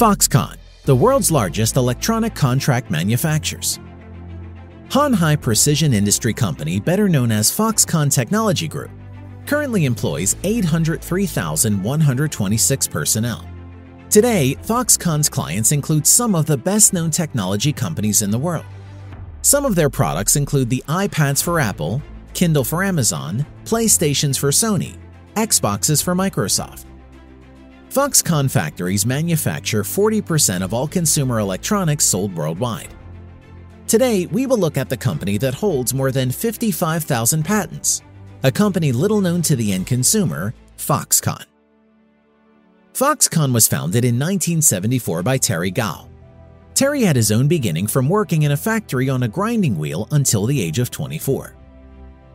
Foxconn, the world's largest electronic contract manufacturers. Hon Hai Precision Industry Company, better known as Foxconn Technology Group, currently employs 803,126 personnel. Today, Foxconn's clients include some of the best known technology companies in the world. Some of their products include the iPads for Apple, Kindle for Amazon, PlayStations for Sony, Xboxes for Microsoft. Foxconn factories manufacture 40% of all consumer electronics sold worldwide. Today, we will look at the company that holds more than 55,000 patents, a company little known to the end consumer, Foxconn. Foxconn was founded in 1974 by Terry Gou. Terry had his own beginning from working in a factory on a grinding wheel until the age of 24.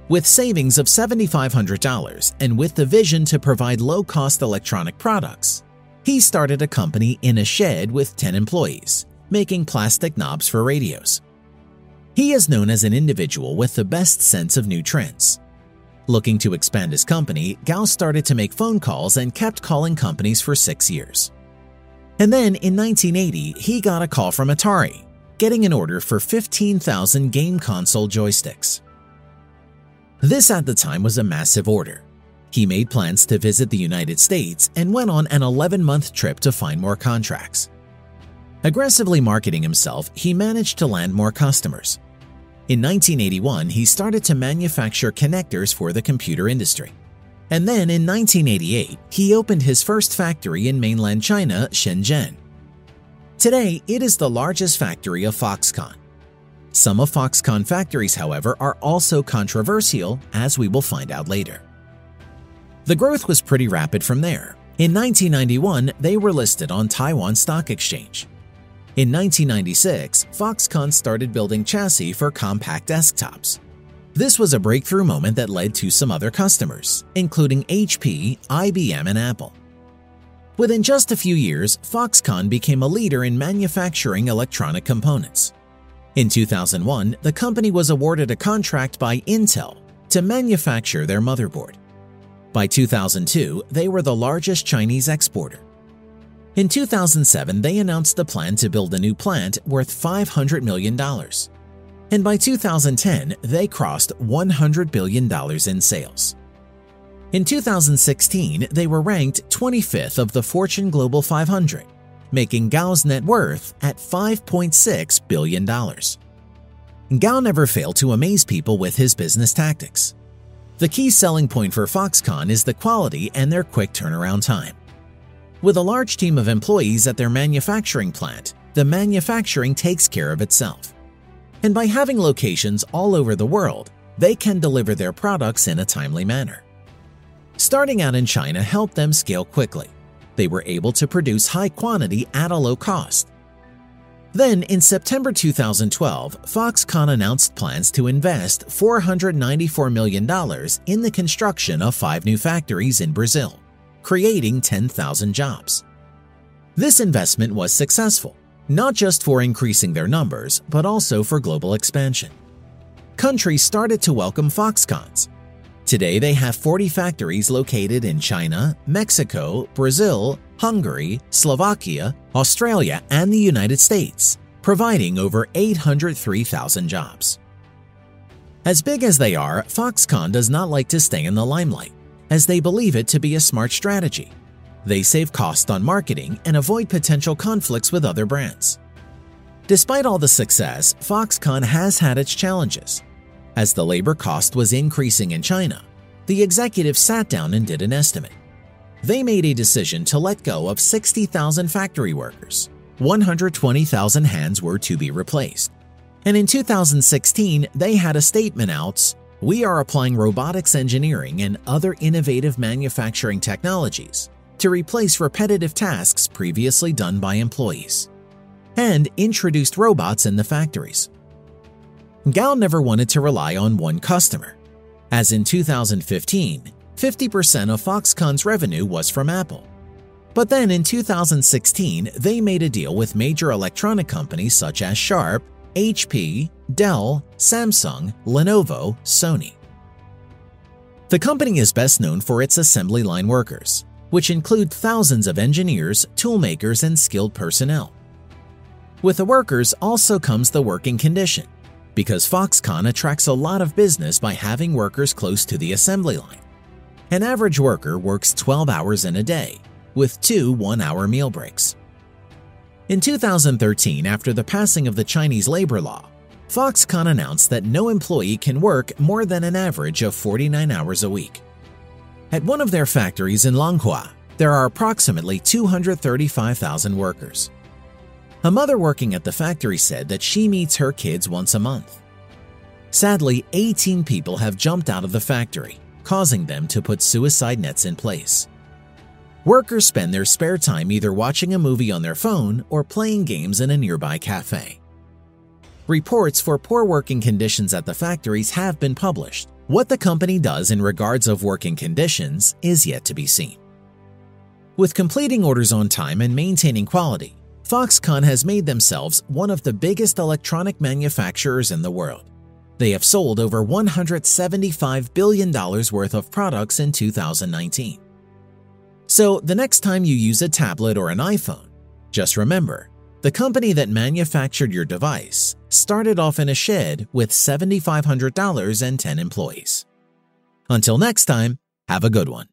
With savings of $7,500 and with the vision to provide low cost electronic products, he started a company in a shed with 10 employees, making plastic knobs for radios. He is known as an individual with the best sense of new trends. Looking to expand his company, Gou started to make phone calls and kept calling companies for six years. And then in 1980, he got a call from Atari, getting an order for 15,000 game console joysticks. This at the time was a massive order. He made plans to visit the United States and went on an 11 month trip to find more contracts. Aggressively marketing himself, he managed to land more customers. In 1981, he started to manufacture connectors for the computer industry. And then in 1988, he opened his first factory in mainland China, Shenzhen. Today, it is the largest factory of Foxconn. Some of Foxconn factories, however, are also controversial, as we will find out later. The growth was pretty rapid from there. In 1991, they were listed on Taiwan Stock Exchange. In 1996, Foxconn started building chassis for compact desktops. This was a breakthrough moment that led to some other customers, including HP, IBM, and Apple. Within just a few years, Foxconn became a leader in manufacturing electronic components. In 2001, the company was awarded a contract by Intel to manufacture their motherboard. By 2002, they were the largest Chinese exporter. In 2007, they announced the plan to build a new plant worth $500 million. And by 2010, they crossed $100 billion in sales. In 2016, they were ranked 25th of the Fortune Global 500 making Gou's net worth at $5.6 billion. Gou never failed to amaze people with his business tactics. The key selling point for Foxconn is the quality and their quick turnaround time. With a large team of employees at their manufacturing plant, the manufacturing takes care of itself. And by having locations all over the world, they can deliver their products in a timely manner. Starting out in China helped them scale quickly they were able to produce high quantity at a low cost. Then, in September 2012, Foxconn announced plans to invest $494 million in the construction of five new factories in Brazil, creating 10,000 jobs. This investment was successful, not just for increasing their numbers, but also for global expansion. Countries started to welcome Foxconns, Today, they have 40 factories located in China, Mexico, Brazil, Hungary, Slovakia, Australia, and the United States, providing over 803,000 jobs. As big as they are, Foxconn does not like to stay in the limelight, as they believe it to be a smart strategy. They save costs on marketing and avoid potential conflicts with other brands. Despite all the success, Foxconn has had its challenges, as the labor cost was increasing in China, the executives sat down and did an estimate. They made a decision to let go of 60,000 factory workers. 120,000 hands were to be replaced. And in 2016, they had a statement out We are applying robotics engineering and other innovative manufacturing technologies to replace repetitive tasks previously done by employees, and introduced robots in the factories. Gou never wanted to rely on one customer. As in 2015, 50% of Foxconn's revenue was from Apple. But then in 2016, they made a deal with major electronic companies such as Sharp, HP, Dell, Samsung, Lenovo, Sony. The company is best known for its assembly line workers, which include thousands of engineers, toolmakers, and skilled personnel. With the workers also comes the working condition, because Foxconn attracts a lot of business by having workers close to the assembly line. An average worker works 12 hours in a day, with two one hour meal breaks. In 2013, after the passing of the Chinese labor law, Foxconn announced that no employee can work more than an average of 49 hours a week. At one of their factories in Longhua, there are approximately 235,000 workers. A mother working at the factory said that she meets her kids once a month. Sadly, 18 people have jumped out of the factory, causing them to put suicide nets in place. Workers spend their spare time either watching a movie on their phone or playing games in a nearby cafe. Reports for poor working conditions at the factories have been published. What the company does in regards of working conditions is yet to be seen. With completing orders on time and maintaining quality, Foxconn has made themselves one of the biggest electronic manufacturers in the world. They have sold over $175 billion worth of products in 2019. So, the next time you use a tablet or an iPhone, just remember the company that manufactured your device started off in a shed with $7,500 and 10 employees. Until next time, have a good one.